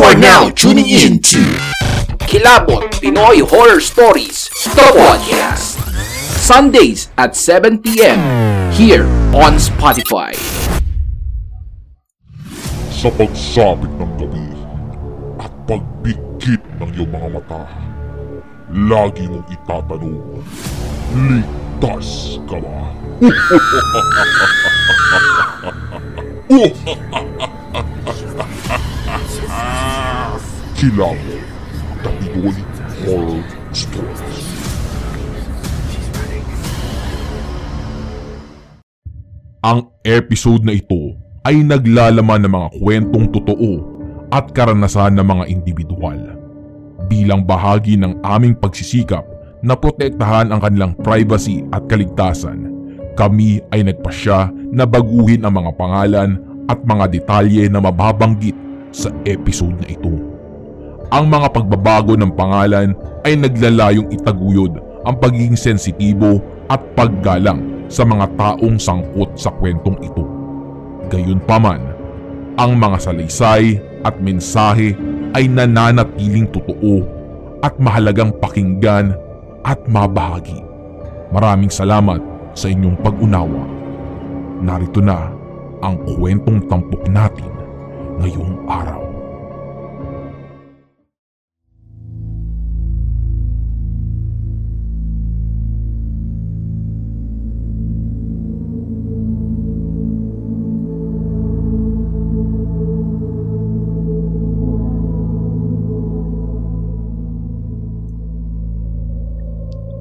You are now tuning in to Kilabot Pinoy Horror Stories, the podcast. Sundays at 7 p.m. here on Spotify. Sa pagsapit ng gabi at pagbigkit ng iyong mga mata, lagi mong itatanong, ligtas ka ba? Kilabo, the Pinoy Horror Stories. Ang episode na ito ay naglalaman ng mga kwentong totoo at karanasan ng mga individual. Bilang bahagi ng aming pagsisikap na protektahan ang kanilang privacy at kaligtasan, kami ay nagpasya na baguhin ang mga pangalan at mga detalye na mababanggit sa episode na ito. Ang mga pagbabago ng pangalan ay naglalayong itaguyod ang pagiging sensitibo at paggalang sa mga taong sangkot sa kwentong ito. Gayunpaman, ang mga salaysay at mensahe ay nananatiling totoo at mahalagang pakinggan at mabahagi. Maraming salamat sa inyong pag-unawa. Narito na ang kwentong tampok natin ngayong araw.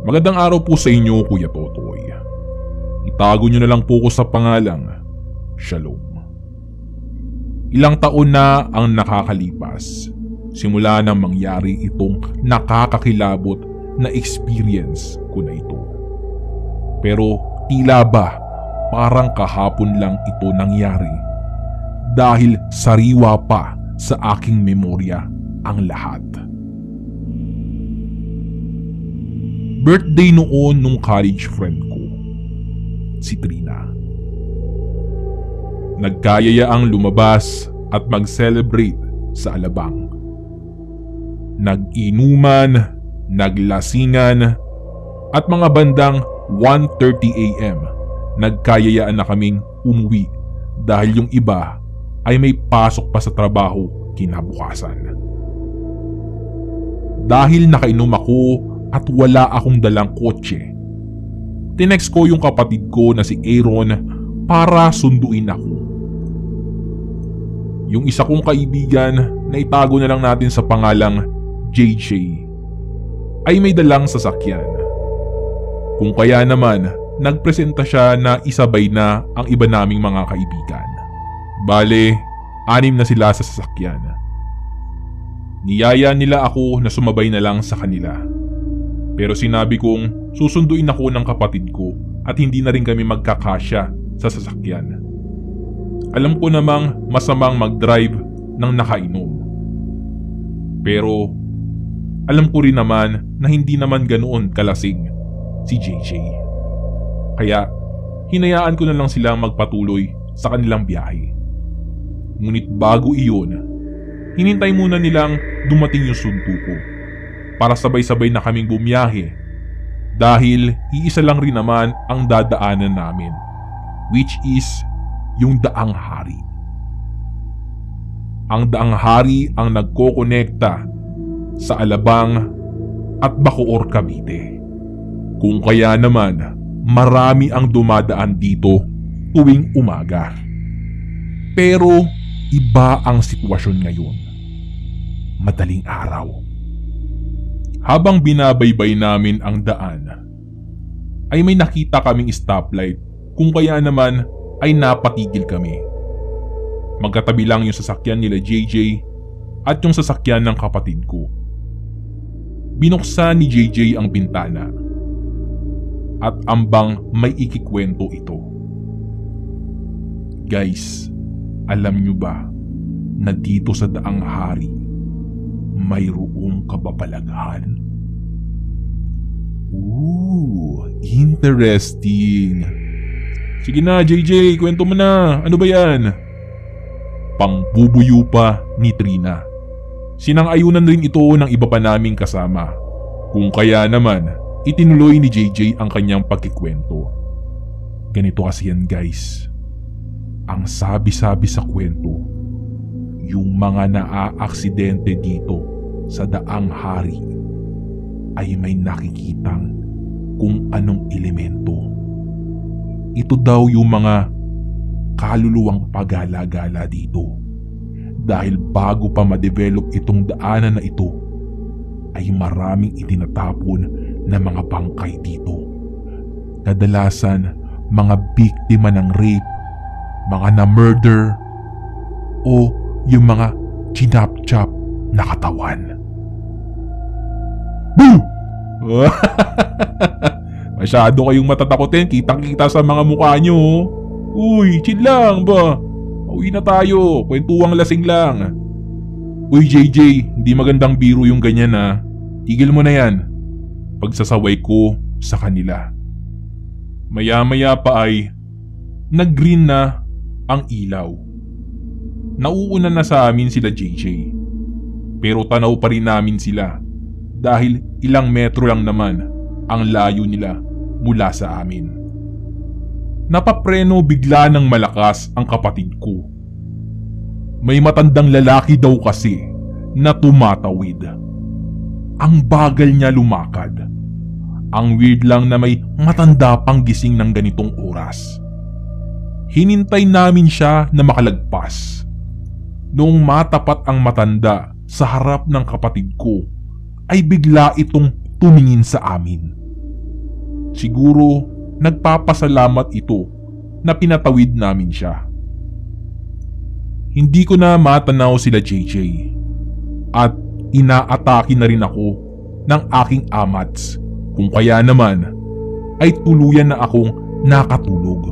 Magandang araw po sa inyo, Kuya Totoy. Itago nyo na lang po ko sa pangalang Shalom. Ilang taon na ang nakakalipas simula nang mangyari itong nakakakilabot na experience ko na ito. Pero tila ba parang kahapon lang ito nangyari dahil sariwa pa sa aking memorya ang lahat. Birthday noon nung college friend ko, si Trina. Nagkayaya ang lumabas at mag-celebrate sa alabang. Nag-inuman, naglasingan, at mga bandang 1.30 am nagkayayaan na kaming umuwi dahil yung iba ay may pasok pa sa trabaho kinabukasan. Dahil nakainom ako at wala akong dalang kotse. Tinext ko yung kapatid ko na si Aaron para sunduin ako. Yung isa kong kaibigan na itago na lang natin sa pangalang JJ ay may dalang sasakyan. Kung kaya naman, nagpresenta siya na isabay na ang iba naming mga kaibigan. Bale, anim na sila sa sasakyan. Niyaya nila ako na sumabay na lang sa kanila. Pero sinabi kong susunduin ako ng kapatid ko at hindi na rin kami magkakasya sa sasakyan. Alam ko namang masamang mag-drive ng nakainom. Pero alam ko rin naman na hindi naman ganoon kalasing si JJ. Kaya hinayaan ko na lang silang magpatuloy sa kanilang biyahe. Ngunit bago iyon, hinintay muna nilang dumating yung sunto ko para sabay-sabay na kaming bumiyahe dahil iisa lang rin naman ang dadaanan namin which is yung Daang Hari. Ang Daang Hari ang nagkokonekta sa Alabang at Bacoor, Cavite. Kung kaya naman marami ang dumadaan dito tuwing umaga. Pero iba ang sitwasyon ngayon. Madaling araw habang binabaybay namin ang daan, ay may nakita kaming stoplight kung kaya naman ay napatigil kami. Magkatabi lang yung sasakyan nila JJ at yung sasakyan ng kapatid ko. Binuksan ni JJ ang bintana at ambang may ikikwento ito. Guys, alam nyo ba na dito sa daang hari mayroong kababalaghan? Ooh, interesting. Sige na, JJ, kwento mo na. Ano ba yan? Pangbubuyo pa ni Trina. Sinang-ayunan rin ito ng iba pa naming kasama. Kung kaya naman, itinuloy ni JJ ang kanyang pagkikwento. Ganito kasi yan guys. Ang sabi-sabi sa kwento, yung mga naaaksidente dito sa daang hari ay may nakikitang kung anong elemento. Ito daw yung mga kaluluwang pagala-gala dito. Dahil bago pa ma-develop itong daanan na ito, ay maraming itinatapon na mga bangkay dito. Kadalasan, mga biktima ng rape, mga na-murder, o yung mga chinap-chap na katawan. Boo! Masyado kayong matatakotin, kitang-kita sa mga mukha nyo. oh. Uy, chill lang ba? Uwi na tayo, kwentuang lasing lang. Uy JJ, hindi magandang biro yung ganyan ha. Tigil mo na yan. Pagsasaway ko sa kanila. Maya-maya pa ay nag-green na ang ilaw. Nauuna na sa amin sila JJ. Pero tanaw pa rin namin sila dahil ilang metro lang naman ang layo nila mula sa amin. Napapreno bigla ng malakas ang kapatid ko. May matandang lalaki daw kasi na tumatawid. Ang bagal niya lumakad. Ang weird lang na may matanda pang gising ng ganitong oras. Hinintay namin siya na makalagpas. Noong matapat ang matanda sa harap ng kapatid ko, ay bigla itong tumingin sa amin. Siguro nagpapasalamat ito na pinatawid namin siya. Hindi ko na matanaw sila JJ at inaatake na rin ako ng aking amats kung kaya naman ay tuluyan na akong nakatulog.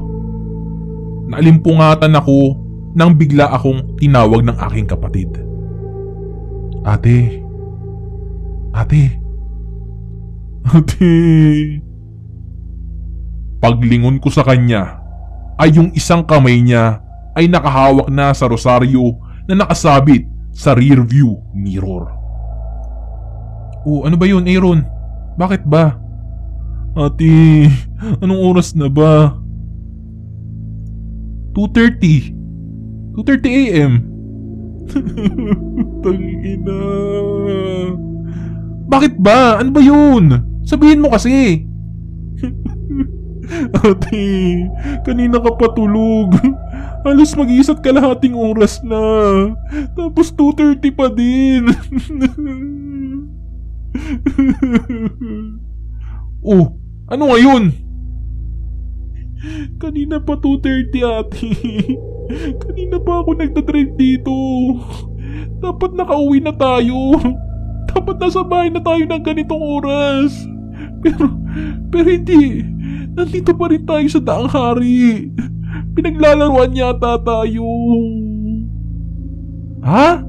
Naalimpungatan ako nang bigla akong tinawag ng aking kapatid. Ate, ate, ate. Paglingon ko sa kanya ay yung isang kamay niya ay nakahawak na sa rosaryo na nakasabit sa rear view mirror. Oh, ano ba yun, Aaron? Bakit ba? Ate, anong oras na ba? 2.30. 2.30 a.m. Tangina. Bakit ba? Ano ba yun? Sabihin mo kasi. Ate, kanina ka patulog. Halos mag-isa't kalahating oras na. Tapos 2.30 pa din. oh, ano ngayon? Kanina pa 2.30 ate. Kanina pa ako nagdadrive dito. Dapat nakauwi na tayo. Dapat nasa bahay na tayo ng ganitong oras. Pero, pero hindi. Nandito pa rin tayo sa daang hari. Pinaglalaruan yata tayo. Ha?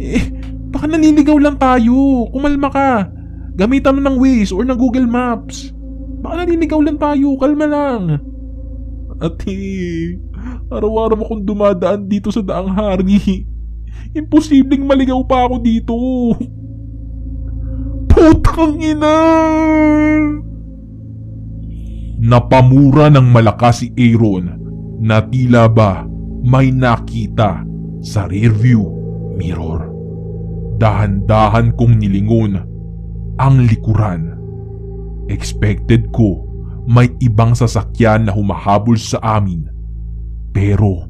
Eh, baka naniligaw lang tayo. Kumalma ka. Gamitan mo ng Waze or ng Google Maps. Baka naniligaw lang tayo. Kalma lang. Ate, araw-araw akong dumadaan dito sa daang hari. Imposibleng maligaw pa ako dito. Putang ina! Napamura ng malakas si Aaron na tila ba may nakita sa rearview mirror. Dahan-dahan kong nilingon ang likuran. Expected ko may ibang sasakyan na humahabol sa amin. Pero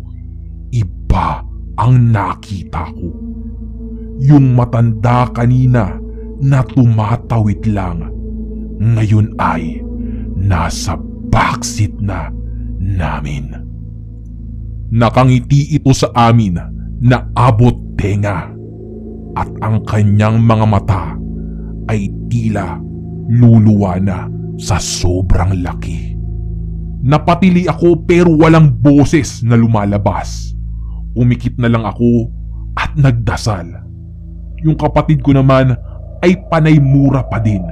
iba ang nakita ko. Yung matanda kanina na tumatawid lang. Ngayon ay nasa backseat na namin. Nakangiti ito sa amin na abot tenga at ang kanyang mga mata ay tila luluwa na sa sobrang laki. Napatili ako pero walang boses na lumalabas. Umikit na lang ako at nagdasal. Yung kapatid ko naman ay panay mura pa din.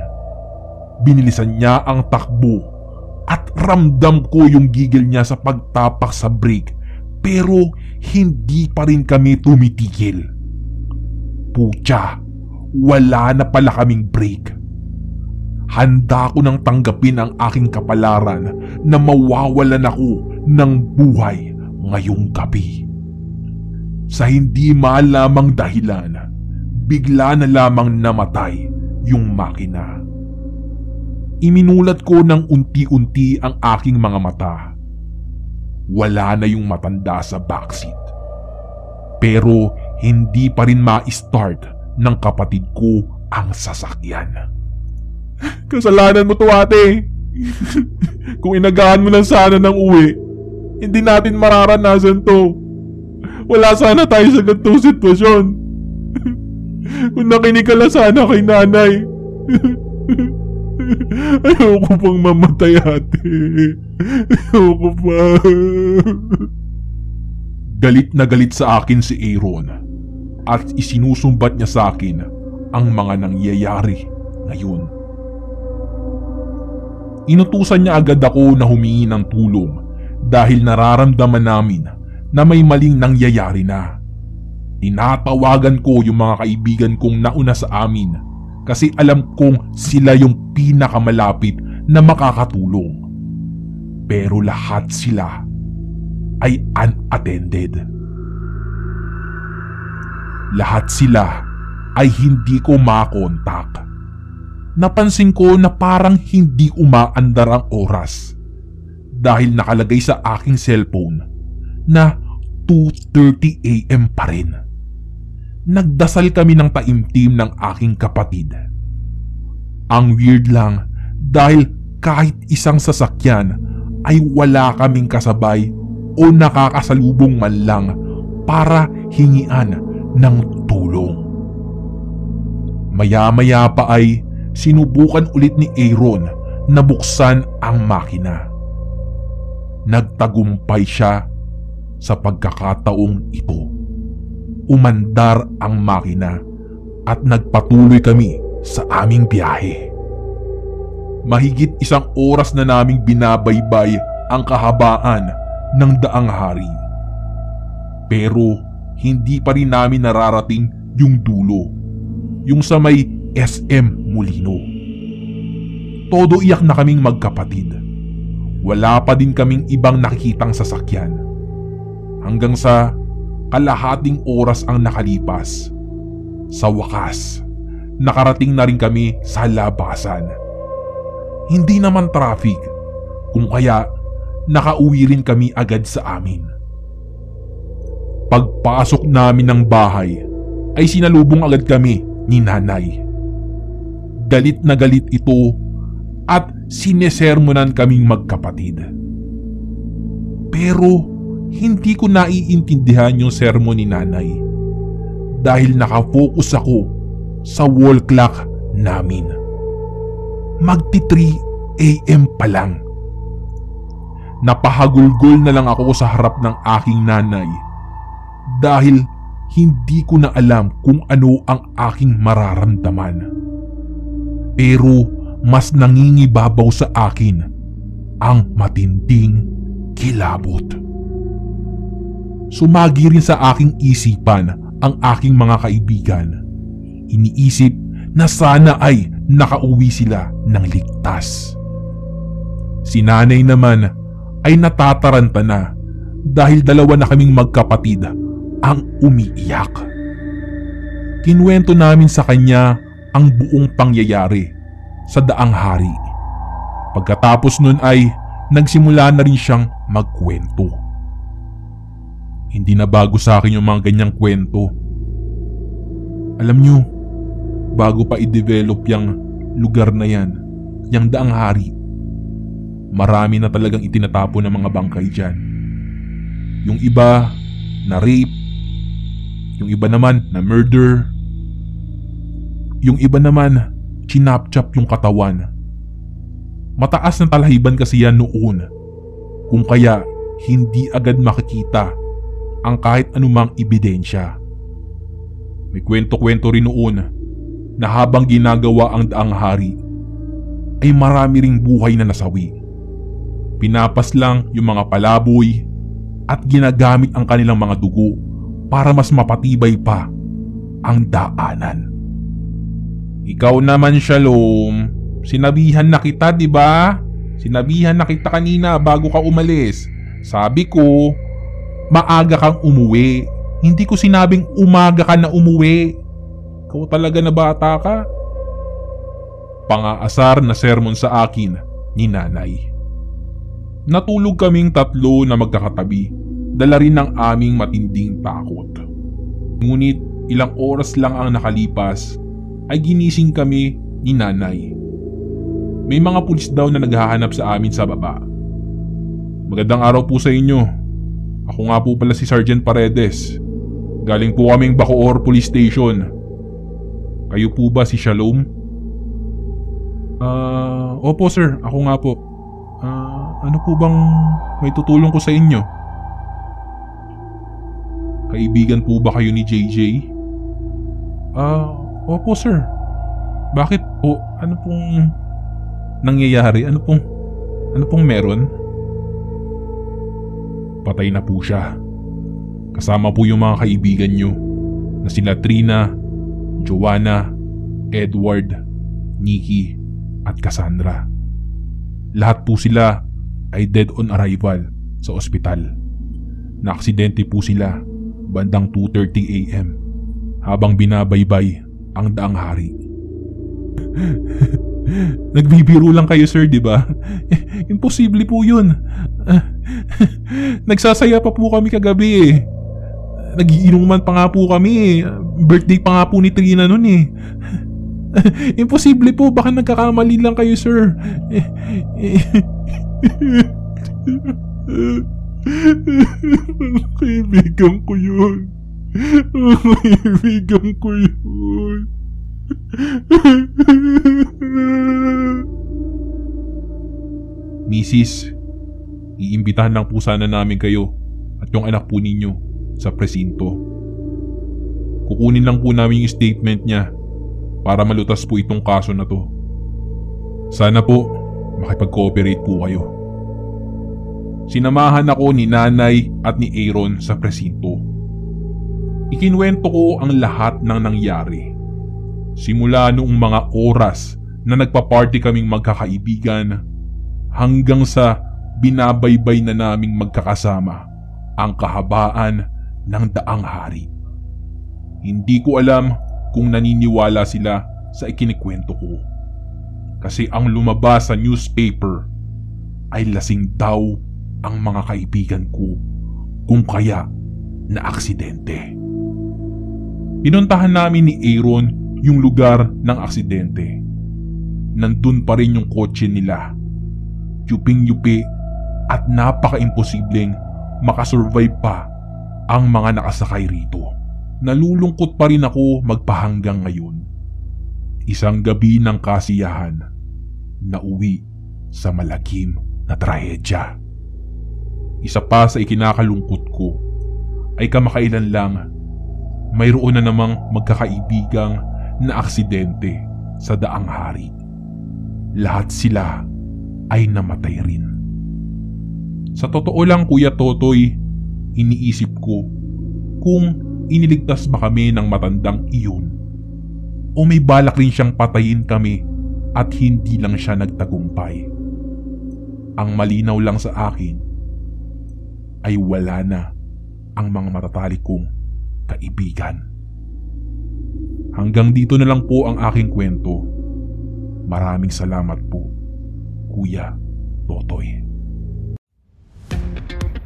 Binilisan niya ang takbo at ramdam ko yung gigil niya sa pagtapak sa brake pero hindi pa rin kami tumitigil. Pucha, wala na pala kaming break. Handa ko nang tanggapin ang aking kapalaran na mawawalan ako ng buhay ngayong gabi. Sa hindi malamang dahilan, bigla na lamang namatay yung makina. Iminulat ko ng unti-unti ang aking mga mata. Wala na yung matanda sa backseat. Pero hindi pa rin ma-start ng kapatid ko ang sasakyan. Kasalanan mo to ate. Kung inagaan mo lang sana ng uwi, hindi natin mararanasan to. Wala sana tayo sa ganitong sitwasyon. Kung nakinig ka lang sana kay nanay. Ayoko pang mamatay ate. Ayoko pa. Galit na galit sa akin si Aaron at isinusumbat niya sa akin ang mga nangyayari ngayon. Inutusan niya agad ako na humingi ng tulong dahil nararamdaman namin na may maling nangyayari na. Tinatawagan ko yung mga kaibigan kong nauna sa amin kasi alam kong sila yung pinakamalapit na makakatulong. Pero lahat sila ay unattended. Lahat sila ay hindi ko makontak. Napansin ko na parang hindi umaandar ang oras dahil nakalagay sa aking cellphone na 2.30 a.m. pa rin. Nagdasal kami ng taimtim ng aking kapatid. Ang weird lang dahil kahit isang sasakyan ay wala kaming kasabay o nakakasalubong man lang para hingian ng tulong. Maya-maya pa ay sinubukan ulit ni Aaron na buksan ang makina. Nagtagumpay siya sa pagkakataong ito. Umandar ang makina at nagpatuloy kami sa aming biyahe. Mahigit isang oras na naming binabaybay ang kahabaan ng daang hari. Pero hindi pa rin namin nararating yung dulo. Yung sa may SM Molino. Todo iyak na kaming magkapatid. Wala pa din kaming ibang nakikitang sasakyan. Hanggang sa kalahating oras ang nakalipas. Sa wakas, nakarating na rin kami sa labasan. Hindi naman traffic, kung kaya nakauwi rin kami agad sa amin. Pagpasok namin ng bahay ay sinalubong agad kami ni nanay. Galit na galit ito at sinesermonan kaming magkapatid. Pero hindi ko naiintindihan yung sermon ni nanay dahil nakafocus ako sa wall clock namin. Magti 3 a.m. pa lang. Napahagulgol na lang ako sa harap ng aking nanay dahil hindi ko na alam kung ano ang aking mararamdaman. Pero mas nangingibabaw sa akin ang matinding kilabot. Sumagi rin sa aking isipan ang aking mga kaibigan. Iniisip na sana ay nakauwi sila ng ligtas. Si nanay naman ay natataranta na dahil dalawa na kaming magkapatid ang umiiyak. Kinwento namin sa kanya ang buong pangyayari sa daang hari. Pagkatapos nun ay nagsimula na rin siyang magkwento. Hindi na bago sa akin yung mga ganyang kwento. Alam nyo, bago pa i-develop yung lugar na yan, yung daang hari, marami na talagang itinatapo ng mga bangkay dyan. Yung iba na rape, yung iba naman na murder, yung iba naman chinapchap yung katawan. Mataas na talahiban kasi yan noon, kung kaya hindi agad makikita ang kahit anumang ebidensya. May kwento-kwento rin noon na habang ginagawa ang daang hari, ay marami ring buhay na nasawi. Pinapas lang yung mga palaboy at ginagamit ang kanilang mga dugo para mas mapatibay pa ang daanan. Ikaw naman, Shalom. Sinabihan na kita, di ba? Sinabihan na kita kanina bago ka umalis. Sabi ko, maaga kang umuwi. Hindi ko sinabing umaga ka na umuwi. Ikaw talaga na bata ka. Pangaasar na sermon sa akin ni nanay. Natulog kaming tatlo na magkakatabi, dala rin ng aming matinding takot. Ngunit ilang oras lang ang nakalipas ay ginising kami ni nanay. May mga pulis daw na naghahanap sa amin sa baba. Magandang araw po sa inyo. Ako nga po pala si Sergeant Paredes. Galing po kaming Bacoor Police Station. Kayo po ba si Shalom? Ah, opo sir, ako nga po. Ah, ano po bang may tutulong ko sa inyo? Kaibigan po ba kayo ni JJ? Ah, opo sir. Bakit po? Ano pong nangyayari? Ano pong ano pong meron? Patay na po siya. Kasama po yung mga kaibigan nyo na sila Trina, Joanna, Edward, Nikki at Cassandra. Lahat po sila ay dead on arrival sa ospital. Naaksidente po sila bandang 2.30 am habang binabaybay ang daang hari. Nagbibiro lang kayo sir, di ba? Imposible po yun. Nagsasaya pa po kami kagabi eh. Nagiinuman pa nga po kami eh. Birthday pa nga po ni Trina nun eh. Imposible po, baka nagkakamali lang kayo sir. Kaibigan ko yun. Kaibigan ko yun. Mrs. Iimbitahan lang po sana namin kayo at yung anak po ninyo sa presinto. Kukunin lang po namin yung statement niya para malutas po itong kaso na to. Sana po makipag-cooperate po kayo. Sinamahan ako ni nanay at ni Aaron sa presinto. Ikinwento ko ang lahat ng nangyari. Simula noong mga oras na nagpa-party kaming magkakaibigan hanggang sa binabaybay na naming magkakasama ang kahabaan ng daang hari. Hindi ko alam kung naniniwala sila sa ikinikwento ko. Kasi ang lumabas sa newspaper ay lasing daw ang mga kaibigan ko kung kaya na aksidente. Pinuntahan namin ni Aaron yung lugar ng aksidente. Nandun pa rin yung kotse nila. Yuping-yupi at napaka-imposibleng makasurvive pa ang mga nakasakay rito. Nalulungkot pa rin ako magpahanggang ngayon. Isang gabi ng kasiyahan na uwi sa malagim na trahedya. Isa pa sa ikinakalungkot ko ay kamakailan lang mayroon na namang magkakaibigang na aksidente sa daang hari. Lahat sila ay namatay rin. Sa totoo lang Kuya Totoy, iniisip ko kung iniligtas ba kami ng matandang iyon o may balak rin siyang patayin kami at hindi lang siya nagtagumpay. Ang malinaw lang sa akin ay wala na ang mga matatalik kong kaibigan. Hanggang dito na lang po ang aking kwento. Maraming salamat po, Kuya Totoy.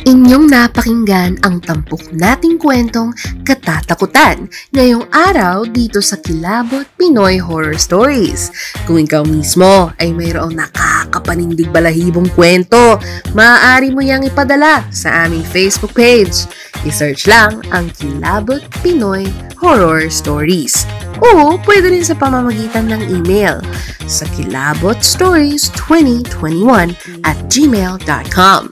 Inyong napakinggan ang tampok nating kwentong katatakutan ngayong araw dito sa Kilabot Pinoy Horror Stories. Kung ikaw mismo ay mayroong nakakapanindig balahibong kwento, maaari mo yang ipadala sa aming Facebook page. I-search lang ang Kilabot Pinoy Horror Stories. O pwede rin sa pamamagitan ng email sa kilabotstories2021 at gmail.com.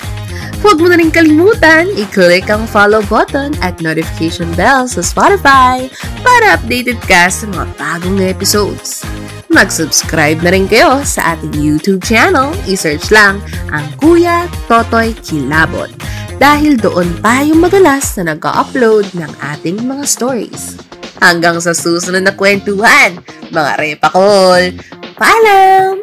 Huwag mo na rin kalimutan i-click ang follow button at notification bell sa Spotify para updated ka sa mga bagong episodes. Mag-subscribe na rin kayo sa ating YouTube channel. I-search lang ang Kuya Totoy Kilabot dahil doon tayo madalas na nag-upload ng ating mga stories. Hanggang sa susunod na kwentuhan, mga repakol. Paalam!